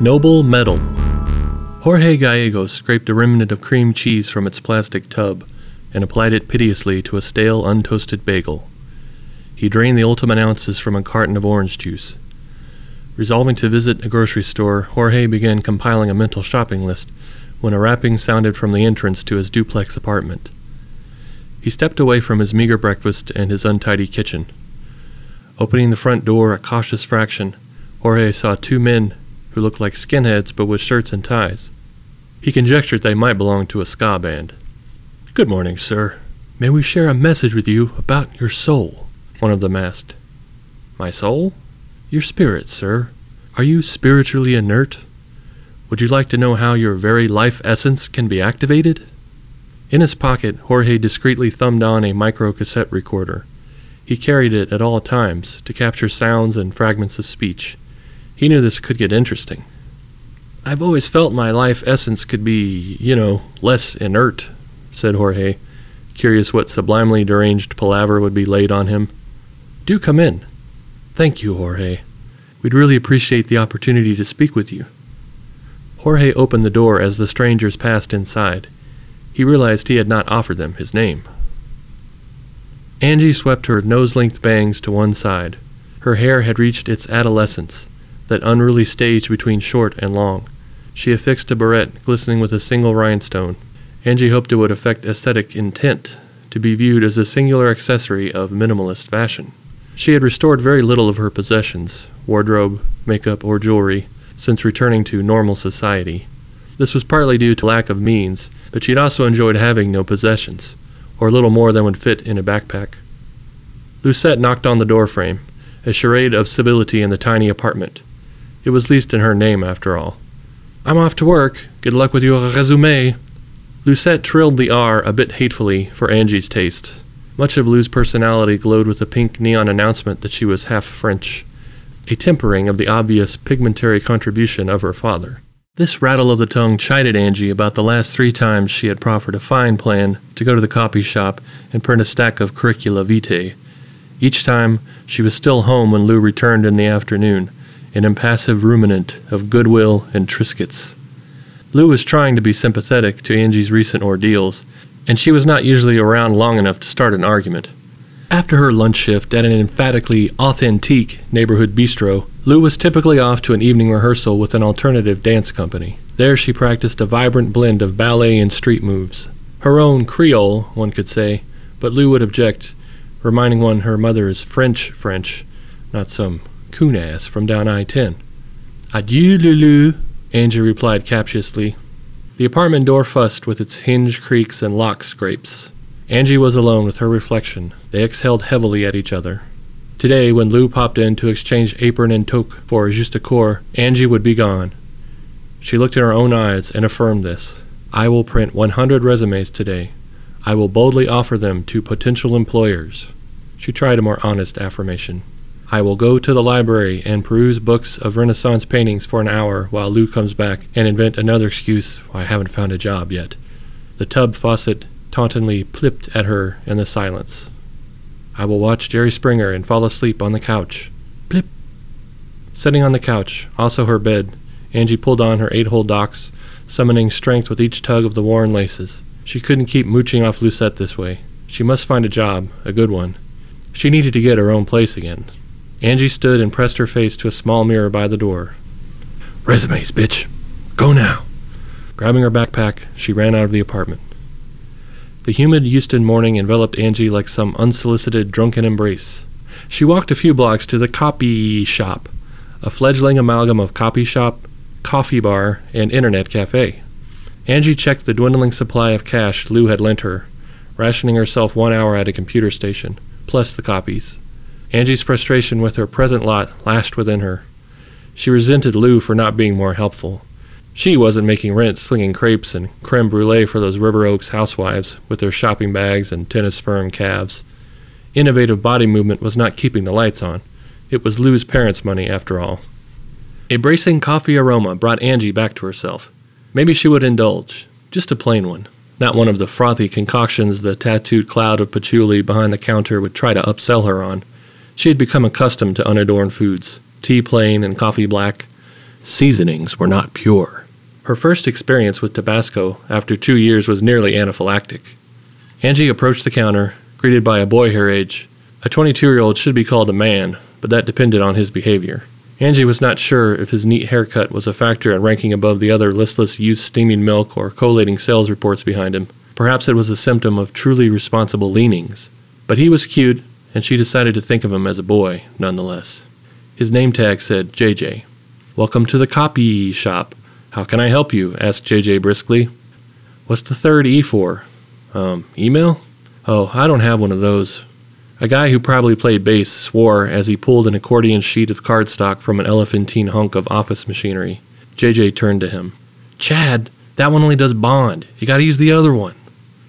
Noble Metal. Jorge Gallegos scraped a remnant of cream cheese from its plastic tub and applied it piteously to a stale, untoasted bagel. He drained the ultimate ounces from a carton of orange juice. Resolving to visit a grocery store, Jorge began compiling a mental shopping list when a rapping sounded from the entrance to his duplex apartment. He stepped away from his meager breakfast and his untidy kitchen. Opening the front door a cautious fraction, Jorge saw two men who looked like skinheads but with shirts and ties. He conjectured they might belong to a ska band. Good morning, sir. May we share a message with you about your soul? One of them asked. My soul? Your spirit, sir. Are you spiritually inert? Would you like to know how your very life essence can be activated? In his pocket, Jorge discreetly thumbed on a micro cassette recorder. He carried it at all times to capture sounds and fragments of speech. He knew this could get interesting. I've always felt my life essence could be, you know, less inert, said Jorge, curious what sublimely deranged palaver would be laid on him. Do come in. Thank you, Jorge. We'd really appreciate the opportunity to speak with you. Jorge opened the door as the strangers passed inside. He realized he had not offered them his name. Angie swept her nose length bangs to one side. Her hair had reached its adolescence, that unruly stage between short and long. She affixed a barrette glistening with a single rhinestone. Angie hoped it would affect aesthetic intent, to be viewed as a singular accessory of minimalist fashion. She had restored very little of her possessions wardrobe, makeup, or jewelry since returning to normal society. This was partly due to lack of means, but she had also enjoyed having no possessions, or little more than would fit in a backpack. Lucette knocked on the doorframe, a charade of civility in the tiny apartment. It was leased in her name, after all. I'm off to work. Good luck with your resume. Lucette trilled the R a bit hatefully for Angie's taste. Much of Lou's personality glowed with a pink neon announcement that she was half French, a tempering of the obvious pigmentary contribution of her father. This rattle of the tongue chided Angie about the last three times she had proffered a fine plan to go to the copy shop and print a stack of curricula vitae. Each time, she was still home when Lou returned in the afternoon, an impassive ruminant of goodwill and Triscuits. Lou was trying to be sympathetic to Angie's recent ordeals, and she was not usually around long enough to start an argument. After her lunch shift at an emphatically authentique neighborhood bistro, Lou was typically off to an evening rehearsal with an alternative dance company. There she practiced a vibrant blend of ballet and street moves. Her own Creole, one could say, but Lou would object, reminding one her mother is French French, not some ass from down I 10. Adieu, Lulu, Angie replied captiously. The apartment door fussed with its hinge creaks and lock scrapes. Angie was alone with her reflection. They exhaled heavily at each other. Today, when Lou popped in to exchange apron and toque for justaucorps, Angie would be gone. She looked in her own eyes and affirmed this. I will print 100 resumes today. I will boldly offer them to potential employers. She tried a more honest affirmation. I will go to the library and peruse books of Renaissance paintings for an hour while Lou comes back and invent another excuse why I haven't found a job yet. The tub faucet tauntingly plipped at her in the silence. I will watch Jerry Springer and fall asleep on the couch. Plip. Sitting on the couch, also her bed, Angie pulled on her eight hole Docs, summoning strength with each tug of the worn laces. She couldn't keep mooching off Lucette this way. She must find a job, a good one. She needed to get her own place again. Angie stood and pressed her face to a small mirror by the door. Resumes, bitch. Go now. Grabbing her backpack, she ran out of the apartment. The humid Houston morning enveloped Angie like some unsolicited drunken embrace. She walked a few blocks to the copy shop, a fledgling amalgam of copy shop, coffee bar, and internet cafe. Angie checked the dwindling supply of cash Lou had lent her, rationing herself one hour at a computer station, plus the copies. Angie's frustration with her present lot lashed within her. She resented Lou for not being more helpful. She wasn't making rent slinging crepes and creme brulee for those River Oaks housewives with their shopping bags and tennis firm calves. Innovative body movement was not keeping the lights on. It was Lou's parents' money, after all. A bracing coffee aroma brought Angie back to herself. Maybe she would indulge. Just a plain one. Not one of the frothy concoctions the tattooed cloud of patchouli behind the counter would try to upsell her on. She had become accustomed to unadorned foods tea plain and coffee black, seasonings were not pure. Her first experience with Tabasco after two years was nearly anaphylactic. Angie approached the counter, greeted by a boy her age. A 22 year old should be called a man, but that depended on his behavior. Angie was not sure if his neat haircut was a factor in ranking above the other listless youths steaming milk or collating sales reports behind him. Perhaps it was a symptom of truly responsible leanings. But he was cute, and she decided to think of him as a boy, nonetheless. His name tag said JJ. Welcome to the copy shop. How can I help you? asked JJ briskly. What's the third E for? Um, email? Oh, I don't have one of those. A guy who probably played bass swore as he pulled an accordion sheet of cardstock from an elephantine hunk of office machinery. JJ turned to him. Chad, that one only does bond. You gotta use the other one.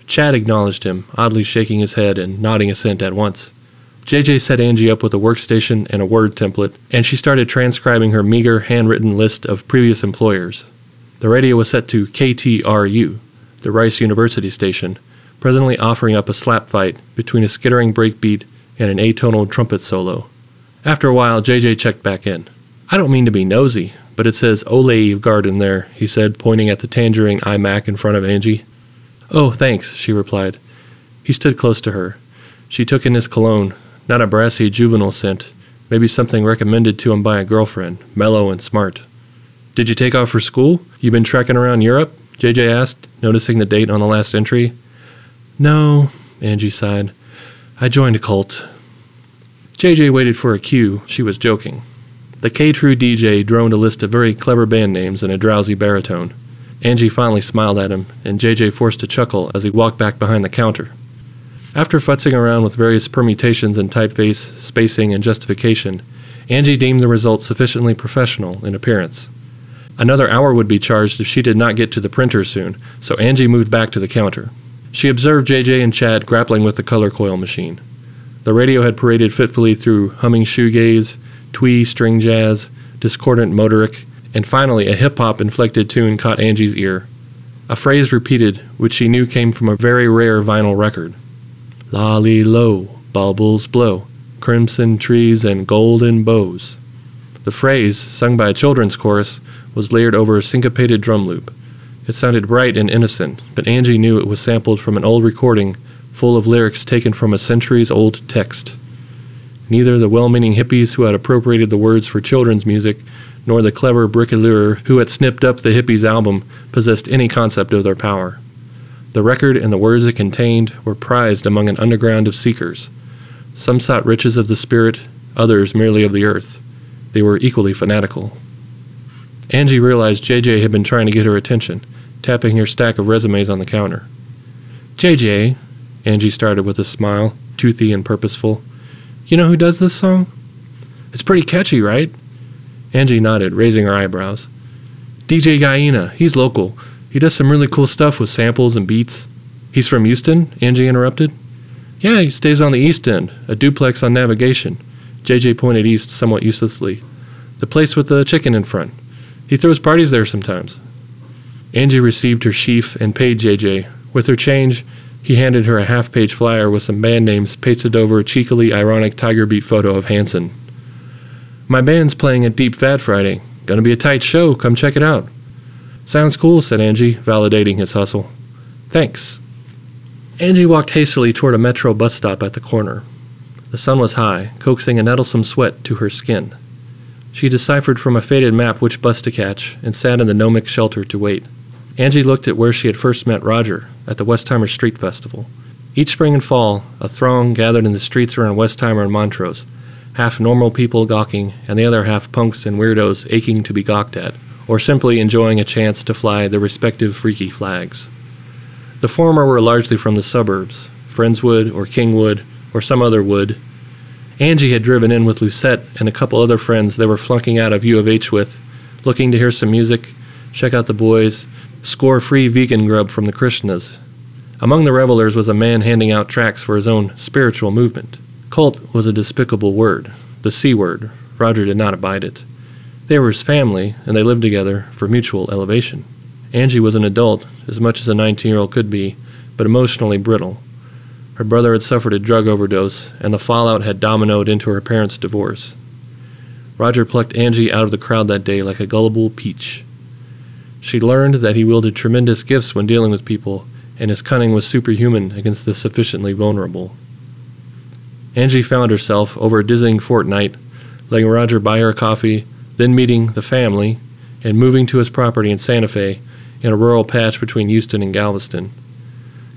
Chad acknowledged him, oddly shaking his head and nodding assent at once. JJ set Angie up with a workstation and a Word template, and she started transcribing her meager, handwritten list of previous employers. The radio was set to KTRU, the Rice University station, presently offering up a slap fight between a skittering breakbeat and an atonal trumpet solo. After a while, JJ checked back in. I don't mean to be nosy, but it says Olive Garden there, he said, pointing at the tangerine iMac in front of Angie. Oh, thanks, she replied. He stood close to her. She took in his cologne, not a brassy juvenile scent, maybe something recommended to him by a girlfriend, mellow and smart. Did you take off for school? You been trekking around Europe? JJ asked, noticing the date on the last entry. No, Angie sighed. I joined a cult. JJ waited for a cue. She was joking. The KTRU DJ droned a list of very clever band names in a drowsy baritone. Angie finally smiled at him, and JJ forced a chuckle as he walked back behind the counter. After futzing around with various permutations in typeface, spacing, and justification, Angie deemed the results sufficiently professional in appearance. Another hour would be charged if she did not get to the printer soon, so Angie moved back to the counter. She observed JJ and Chad grappling with the color coil machine. The radio had paraded fitfully through humming shoegaze, twee string jazz, discordant motorik, and finally a hip hop inflected tune caught Angie's ear. A phrase repeated, which she knew came from a very rare vinyl record. Lolly low, bubbles blow, crimson trees and golden bows. The phrase, sung by a children's chorus, was layered over a syncopated drum loop. It sounded bright and innocent, but Angie knew it was sampled from an old recording full of lyrics taken from a centuries old text. Neither the well meaning hippies who had appropriated the words for children's music nor the clever bricoleur who had snipped up the hippies' album possessed any concept of their power. The record and the words it contained were prized among an underground of seekers. Some sought riches of the spirit, others merely of the earth. They were equally fanatical. Angie realized JJ had been trying to get her attention tapping her stack of resumes on the counter. JJ, Angie started with a smile, toothy and purposeful. You know who does this song? It's pretty catchy, right? Angie nodded, raising her eyebrows. DJ Gallina, he's local. He does some really cool stuff with samples and beats. He's from Houston? Angie interrupted. Yeah, he stays on the east end, a duplex on navigation. JJ pointed east somewhat uselessly. The place with the chicken in front. He throws parties there sometimes. Angie received her sheaf and paid JJ. With her change, he handed her a half page flyer with some band names pasted over a cheekily ironic Tiger Beat photo of Hanson. My band's playing at Deep Fat Friday. Gonna be a tight show, come check it out. Sounds cool, said Angie, validating his hustle. Thanks. Angie walked hastily toward a metro bus stop at the corner. The sun was high, coaxing a nettlesome sweat to her skin. She deciphered from a faded map which bus to catch and sat in the gnomic shelter to wait. Angie looked at where she had first met Roger, at the Westheimer Street Festival. Each spring and fall, a throng gathered in the streets around Westheimer and Montrose, half normal people gawking, and the other half punks and weirdos aching to be gawked at, or simply enjoying a chance to fly their respective freaky flags. The former were largely from the suburbs, Friendswood or Kingwood or some other wood. Angie had driven in with Lucette and a couple other friends they were flunking out of U of H with, looking to hear some music, check out the boys, score free vegan grub from the Krishnas. Among the revelers was a man handing out tracts for his own spiritual movement. Cult was a despicable word, the C word. Roger did not abide it. They were his family, and they lived together for mutual elevation. Angie was an adult, as much as a 19 year old could be, but emotionally brittle. Her brother had suffered a drug overdose, and the fallout had dominoed into her parents' divorce. Roger plucked Angie out of the crowd that day like a gullible peach. She learned that he wielded tremendous gifts when dealing with people, and his cunning was superhuman against the sufficiently vulnerable. Angie found herself, over a dizzying fortnight, letting Roger buy her coffee, then meeting the family, and moving to his property in Santa Fe, in a rural patch between Houston and Galveston.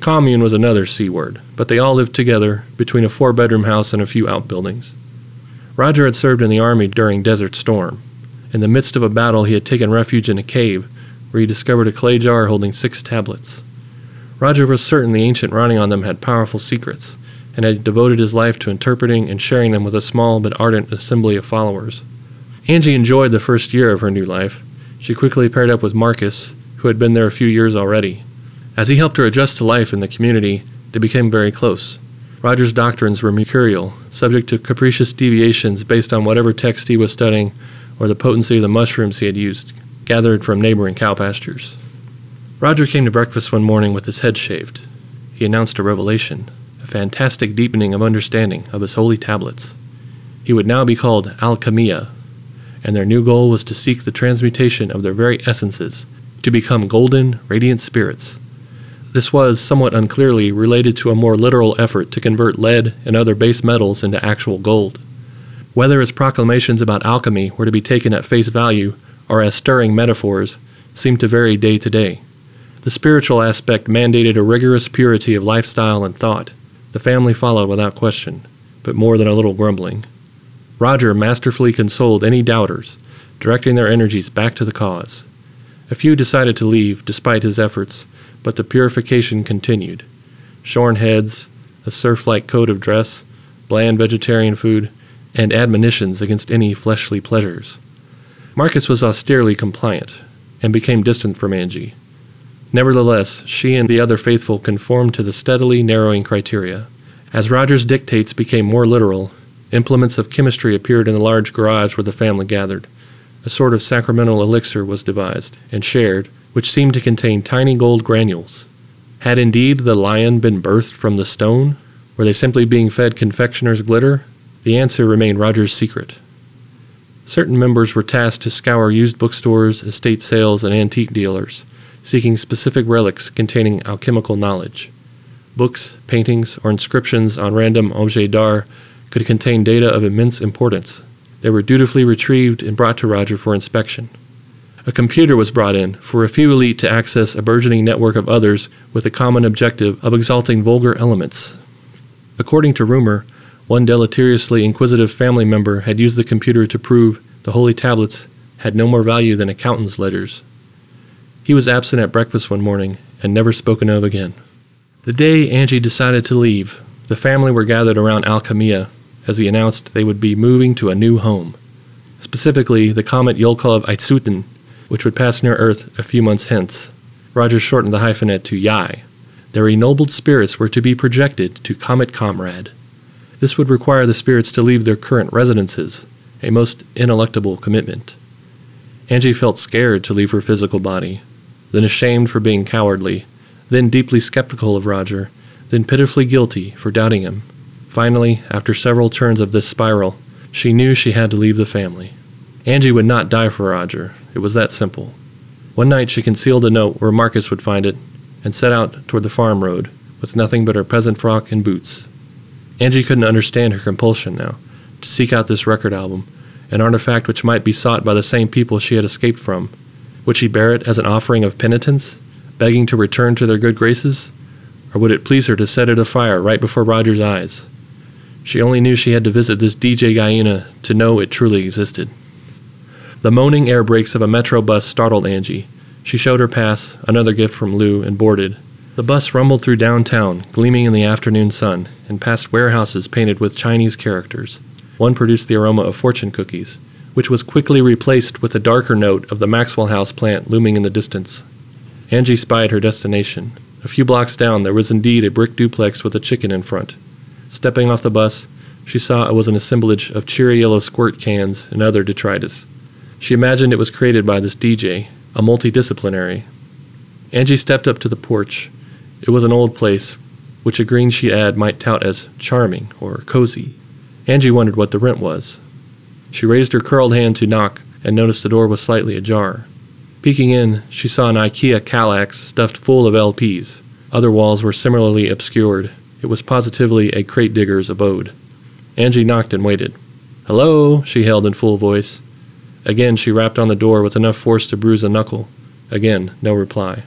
Commune was another C word, but they all lived together between a four bedroom house and a few outbuildings. Roger had served in the Army during Desert Storm. In the midst of a battle, he had taken refuge in a cave where he discovered a clay jar holding six tablets. Roger was certain the ancient writing on them had powerful secrets, and had devoted his life to interpreting and sharing them with a small but ardent assembly of followers. Angie enjoyed the first year of her new life. She quickly paired up with Marcus, who had been there a few years already. As he helped her adjust to life in the community, they became very close. Roger's doctrines were mercurial, subject to capricious deviations based on whatever text he was studying or the potency of the mushrooms he had used, gathered from neighboring cow pastures. Roger came to breakfast one morning with his head shaved. He announced a revelation, a fantastic deepening of understanding of his holy tablets. He would now be called Alchemia, and their new goal was to seek the transmutation of their very essences to become golden, radiant spirits this was, somewhat unclearly, related to a more literal effort to convert lead and other base metals into actual gold. Whether his proclamations about alchemy were to be taken at face value or as stirring metaphors seemed to vary day to day. The spiritual aspect mandated a rigorous purity of lifestyle and thought. The family followed without question, but more than a little grumbling. Roger masterfully consoled any doubters, directing their energies back to the cause. A few decided to leave, despite his efforts, but the purification continued. Shorn heads, a serf like code of dress, bland vegetarian food, and admonitions against any fleshly pleasures. Marcus was austerely compliant, and became distant from Angie. Nevertheless, she and the other faithful conformed to the steadily narrowing criteria. As Roger's dictates became more literal, implements of chemistry appeared in the large garage where the family gathered. A sort of sacramental elixir was devised and shared, which seemed to contain tiny gold granules. Had indeed the lion been birthed from the stone? Were they simply being fed confectioner's glitter? The answer remained Roger's secret. Certain members were tasked to scour used bookstores, estate sales, and antique dealers, seeking specific relics containing alchemical knowledge. Books, paintings, or inscriptions on random objets d'art could contain data of immense importance. They were dutifully retrieved and brought to Roger for inspection. A computer was brought in for a few elite to access a burgeoning network of others with the common objective of exalting vulgar elements. According to rumor, one deleteriously inquisitive family member had used the computer to prove the holy tablets had no more value than accountant's ledgers. He was absent at breakfast one morning and never spoken of again. The day Angie decided to leave, the family were gathered around Alchemia as he announced they would be moving to a new home. Specifically, the comet Yolkov Aitzuten which would pass near Earth a few months hence. Roger shortened the hyphenate to Yai. Their ennobled spirits were to be projected to Comet Comrade. This would require the spirits to leave their current residences, a most ineluctable commitment. Angie felt scared to leave her physical body, then ashamed for being cowardly, then deeply skeptical of Roger, then pitifully guilty for doubting him. Finally, after several turns of this spiral, she knew she had to leave the family. Angie would not die for Roger, it was that simple. One night she concealed a note where Marcus would find it and set out toward the farm road with nothing but her peasant frock and boots. Angie couldn't understand her compulsion now to seek out this record album, an artifact which might be sought by the same people she had escaped from. Would she bear it as an offering of penitence, begging to return to their good graces? Or would it please her to set it afire right before Roger's eyes? She only knew she had to visit this DJ Gallina to know it truly existed. The moaning air brakes of a metro bus startled Angie. She showed her pass, another gift from Lou, and boarded. The bus rumbled through downtown, gleaming in the afternoon sun, and past warehouses painted with Chinese characters. One produced the aroma of fortune cookies, which was quickly replaced with the darker note of the Maxwell House plant looming in the distance. Angie spied her destination. A few blocks down, there was indeed a brick duplex with a chicken in front. Stepping off the bus, she saw it was an assemblage of cheery yellow squirt cans and other detritus. She imagined it was created by this DJ, a multidisciplinary. Angie stepped up to the porch. It was an old place, which a green sheet ad might tout as charming or cozy. Angie wondered what the rent was. She raised her curled hand to knock and noticed the door was slightly ajar. Peeking in, she saw an IKEA Kallax stuffed full of LPs. Other walls were similarly obscured. It was positively a crate digger's abode. Angie knocked and waited. Hello, she hailed in full voice. Again, she rapped on the door with enough force to bruise a knuckle. Again, no reply.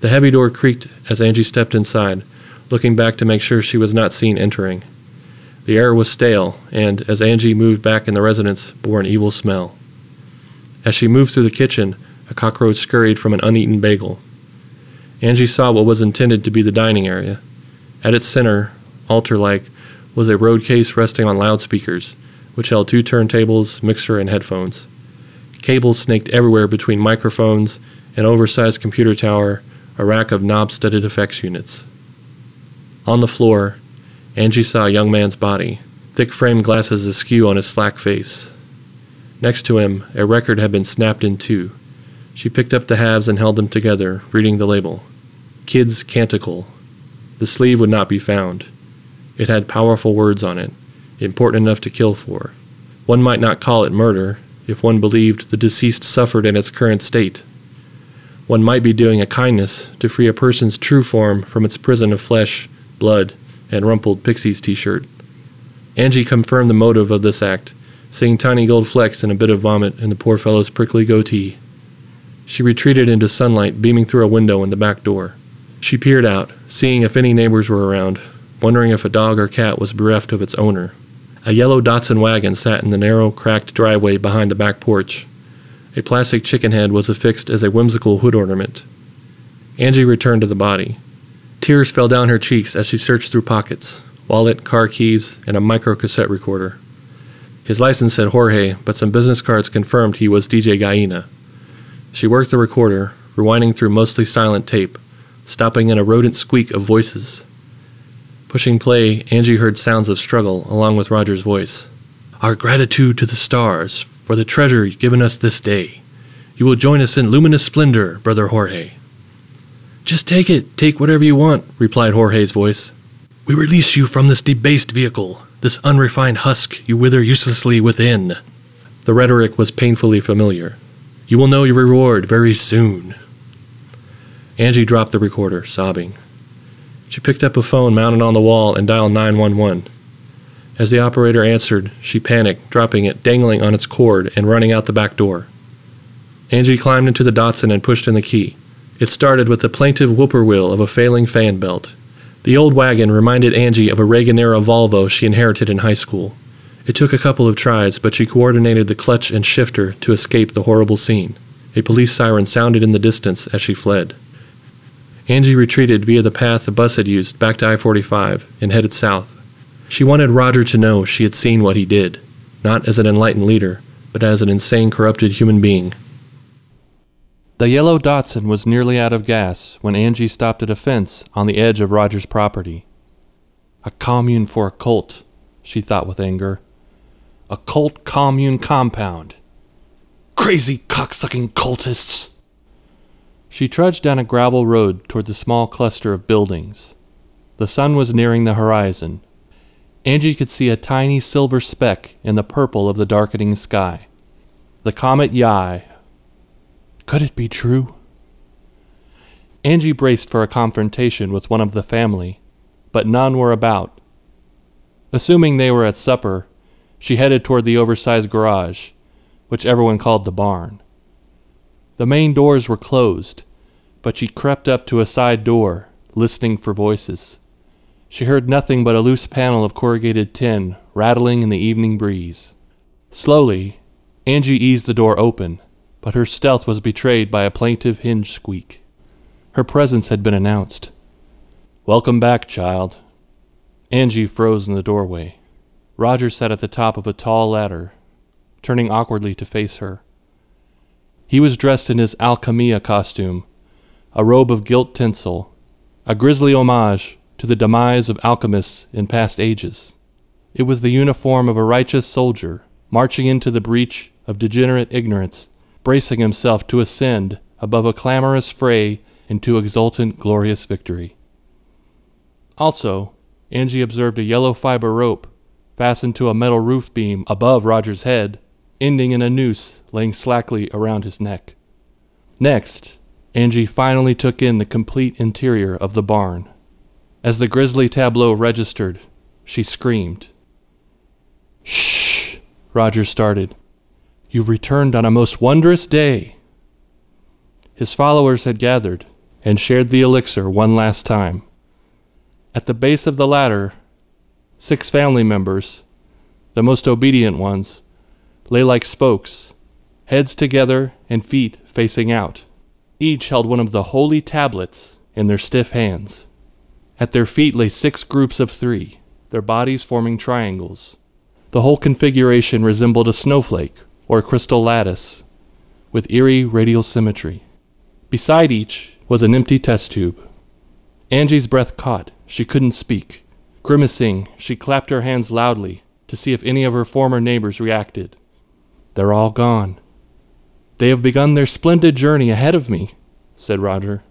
The heavy door creaked as Angie stepped inside, looking back to make sure she was not seen entering. The air was stale, and as Angie moved back in the residence, bore an evil smell. As she moved through the kitchen, a cockroach scurried from an uneaten bagel. Angie saw what was intended to be the dining area. At its center, altar like, was a road case resting on loudspeakers, which held two turntables, mixer, and headphones. Cables snaked everywhere between microphones, an oversized computer tower, a rack of knob studded effects units. On the floor, Angie saw a young man's body, thick framed glasses askew on his slack face. Next to him, a record had been snapped in two. She picked up the halves and held them together, reading the label Kid's Canticle. The sleeve would not be found. It had powerful words on it, important enough to kill for. One might not call it murder if one believed the deceased suffered in its current state. One might be doing a kindness to free a person's true form from its prison of flesh, blood, and rumpled Pixies t shirt. Angie confirmed the motive of this act, seeing tiny gold flecks and a bit of vomit in the poor fellow's prickly goatee. She retreated into sunlight beaming through a window in the back door. She peered out, seeing if any neighbors were around, wondering if a dog or cat was bereft of its owner. A yellow Datsun wagon sat in the narrow, cracked driveway behind the back porch. A plastic chicken head was affixed as a whimsical hood ornament. Angie returned to the body. Tears fell down her cheeks as she searched through pockets wallet, car keys, and a micro cassette recorder. His license said Jorge, but some business cards confirmed he was DJ Gallina. She worked the recorder, rewinding through mostly silent tape, stopping in a rodent squeak of voices. Pushing play, Angie heard sounds of struggle along with Roger's voice. Our gratitude to the stars for the treasure given us this day. You will join us in luminous splendor, Brother Jorge. Just take it, take whatever you want, replied Jorge's voice. We release you from this debased vehicle, this unrefined husk you wither uselessly within. The rhetoric was painfully familiar. You will know your reward very soon. Angie dropped the recorder, sobbing. She picked up a phone mounted on the wall and dialed 911. As the operator answered, she panicked, dropping it, dangling on its cord, and running out the back door. Angie climbed into the Datsun and pushed in the key. It started with the plaintive whippoorwill of a failing fan belt. The old wagon reminded Angie of a Reagan era Volvo she inherited in high school. It took a couple of tries, but she coordinated the clutch and shifter to escape the horrible scene. A police siren sounded in the distance as she fled. Angie retreated via the path the bus had used back to I 45 and headed south. She wanted Roger to know she had seen what he did, not as an enlightened leader, but as an insane, corrupted human being. The yellow Datsun was nearly out of gas when Angie stopped at a fence on the edge of Roger's property. A commune for a cult, she thought with anger a cult commune compound. Crazy cocksucking cultists! She trudged down a gravel road toward the small cluster of buildings. The sun was nearing the horizon. Angie could see a tiny silver speck in the purple of the darkening sky. The comet Yai. Could it be true? Angie braced for a confrontation with one of the family, but none were about. Assuming they were at supper, she headed toward the oversized garage, which everyone called the barn. The main doors were closed, but she crept up to a side door, listening for voices. She heard nothing but a loose panel of corrugated tin rattling in the evening breeze. Slowly, Angie eased the door open, but her stealth was betrayed by a plaintive hinge squeak. Her presence had been announced. Welcome back, child. Angie froze in the doorway. Roger sat at the top of a tall ladder, turning awkwardly to face her. He was dressed in his Alchemia costume, a robe of gilt tinsel, a grisly homage to the demise of alchemists in past ages. It was the uniform of a righteous soldier marching into the breach of degenerate ignorance, bracing himself to ascend above a clamorous fray into exultant, glorious victory. Also, Angie observed a yellow fiber rope fastened to a metal roof beam above Roger's head, ending in a noose laying slackly around his neck. Next, Angie finally took in the complete interior of the barn. As the grisly tableau registered, she screamed. Shh, Roger started. You've returned on a most wondrous day. His followers had gathered and shared the elixir one last time. At the base of the ladder, six family members, the most obedient ones, lay like spokes, heads together and feet facing out. Each held one of the holy tablets in their stiff hands. At their feet lay six groups of three, their bodies forming triangles. The whole configuration resembled a snowflake or a crystal lattice, with eerie radial symmetry. Beside each was an empty test tube. Angie's breath caught. She couldn't speak. Grimacing, she clapped her hands loudly to see if any of her former neighbors reacted. They're all gone. They have begun their splendid journey ahead of me, said Roger.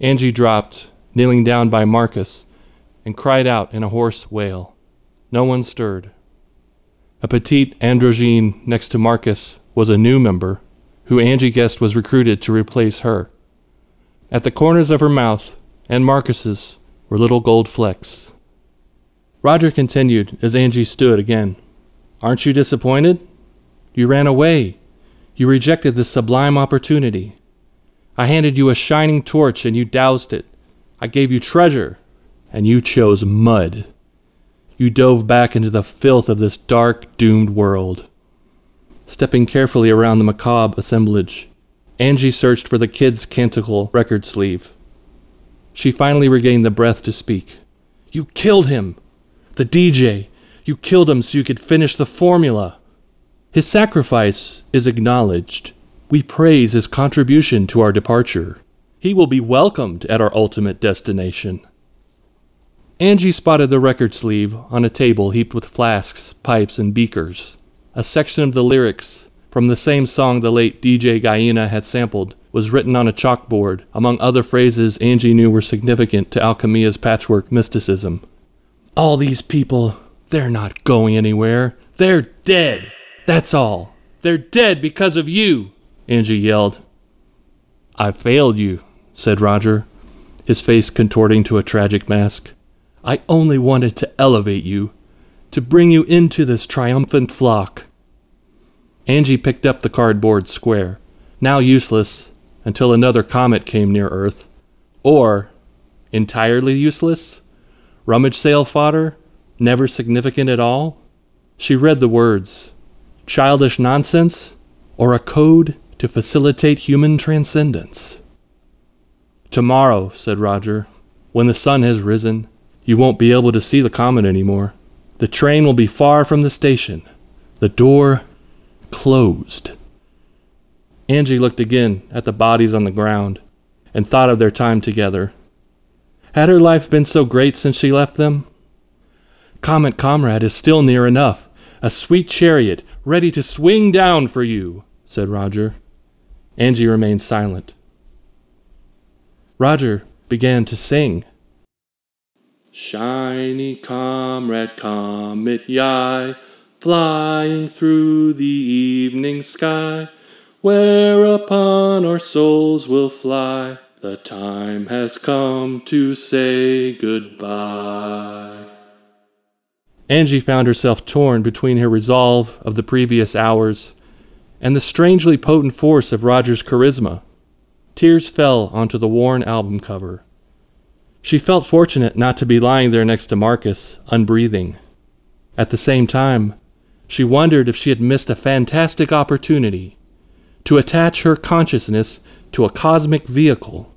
Angie dropped, kneeling down by Marcus, and cried out in a hoarse wail. No one stirred. A petite androgyne next to Marcus was a new member, who Angie guessed was recruited to replace her. At the corners of her mouth and Marcus's were little gold flecks. Roger continued as Angie stood again. Aren't you disappointed? You ran away. You rejected this sublime opportunity. I handed you a shining torch and you doused it. I gave you treasure and you chose mud. You dove back into the filth of this dark, doomed world. Stepping carefully around the macabre assemblage, Angie searched for the kid's canticle record sleeve. She finally regained the breath to speak. You killed him! The DJ! You killed him so you could finish the formula! His sacrifice is acknowledged. We praise his contribution to our departure. He will be welcomed at our ultimate destination. Angie spotted the record sleeve on a table heaped with flasks, pipes, and beakers. A section of the lyrics from the same song the late DJ Gallina had sampled was written on a chalkboard, among other phrases Angie knew were significant to Alchemia's patchwork mysticism. All these people, they're not going anywhere. They're dead. That's all. They're dead because of you, Angie yelled. I failed you, said Roger, his face contorting to a tragic mask. I only wanted to elevate you, to bring you into this triumphant flock. Angie picked up the cardboard square, now useless until another comet came near Earth, or entirely useless, rummage sale fodder, never significant at all. She read the words childish nonsense, or a code to facilitate human transcendence. Tomorrow, said Roger, when the sun has risen, you won't be able to see the comet anymore. The train will be far from the station, the door closed. Angie looked again at the bodies on the ground and thought of their time together. Had her life been so great since she left them? Comet Comrade is still near enough. A sweet chariot ready to swing down for you, said Roger. Angie remained silent. Roger began to sing. Shiny comrade, comet yai, flying through the evening sky, whereupon our souls will fly. The time has come to say goodbye. Angie found herself torn between her resolve of the previous hours and the strangely potent force of Roger's charisma. Tears fell onto the worn album cover. She felt fortunate not to be lying there next to Marcus, unbreathing. At the same time, she wondered if she had missed a fantastic opportunity to attach her consciousness to a cosmic vehicle,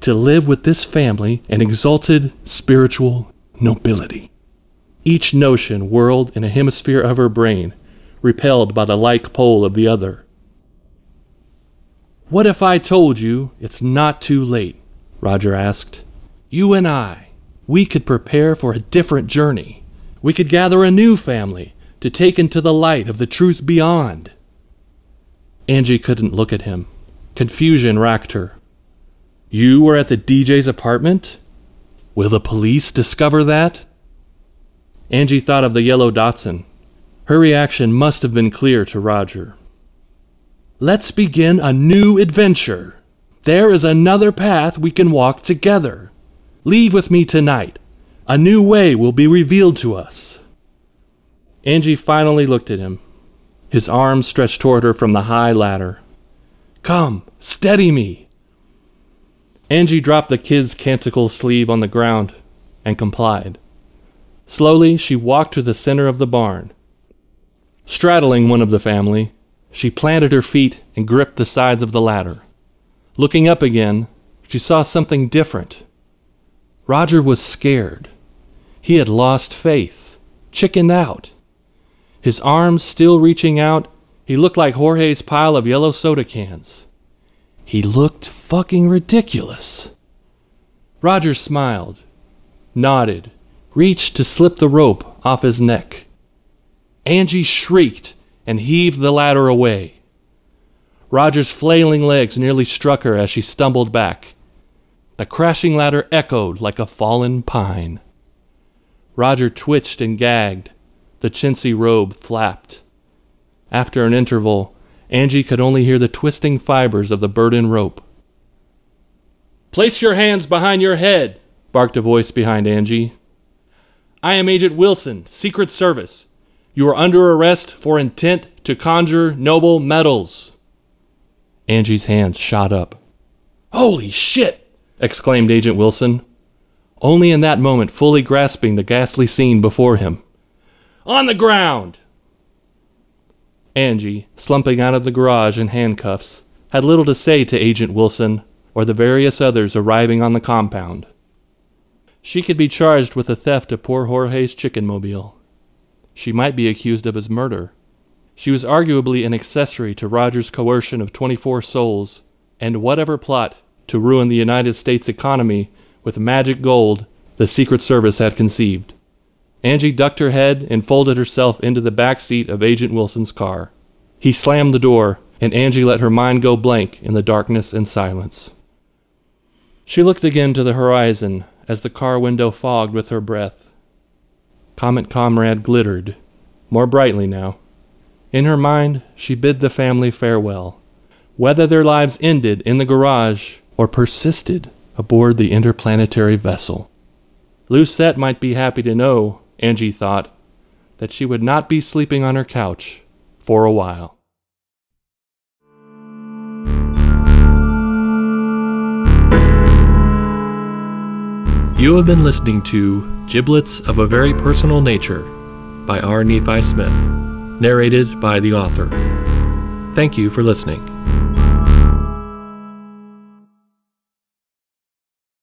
to live with this family in exalted spiritual nobility each notion whirled in a hemisphere of her brain, repelled by the like pole of the other. What if I told you it's not too late? Roger asked. You and I, we could prepare for a different journey. We could gather a new family to take into the light of the truth beyond. Angie couldn't look at him. Confusion racked her. You were at the DJ's apartment? Will the police discover that? Angie thought of the yellow Datsun. Her reaction must have been clear to Roger. Let's begin a new adventure. There is another path we can walk together. Leave with me tonight. A new way will be revealed to us. Angie finally looked at him, his arms stretched toward her from the high ladder. Come, steady me. Angie dropped the kid's canticle sleeve on the ground and complied. Slowly, she walked to the center of the barn. Straddling one of the family, she planted her feet and gripped the sides of the ladder. Looking up again, she saw something different. Roger was scared. He had lost faith, chickened out. His arms still reaching out, he looked like Jorge's pile of yellow soda cans. He looked fucking ridiculous. Roger smiled, nodded, reached to slip the rope off his neck. Angie shrieked and heaved the ladder away. Roger's flailing legs nearly struck her as she stumbled back. The crashing ladder echoed like a fallen pine. Roger twitched and gagged. The chintzy robe flapped. After an interval, Angie could only hear the twisting fibers of the burden rope. Place your hands behind your head, barked a voice behind Angie. I am Agent Wilson, Secret Service. You are under arrest for intent to conjure noble metals. Angie's hands shot up. Holy shit! exclaimed Agent Wilson, only in that moment fully grasping the ghastly scene before him. On the ground! Angie, slumping out of the garage in handcuffs, had little to say to Agent Wilson or the various others arriving on the compound. She could be charged with the theft of poor Jorge's chicken mobile. She might be accused of his murder. She was arguably an accessory to Roger's coercion of 24 souls and whatever plot to ruin the United States economy with magic gold the Secret Service had conceived. Angie ducked her head and folded herself into the back seat of Agent Wilson's car. He slammed the door, and Angie let her mind go blank in the darkness and silence. She looked again to the horizon as the car window fogged with her breath. Comet Comrade glittered, more brightly now. In her mind, she bid the family farewell. Whether their lives ended in the garage or persisted aboard the interplanetary vessel. Lucette might be happy to know Angie thought, that she would not be sleeping on her couch for a while. You have been listening to Giblets of a Very Personal Nature by R. Nephi Smith, narrated by the author. Thank you for listening.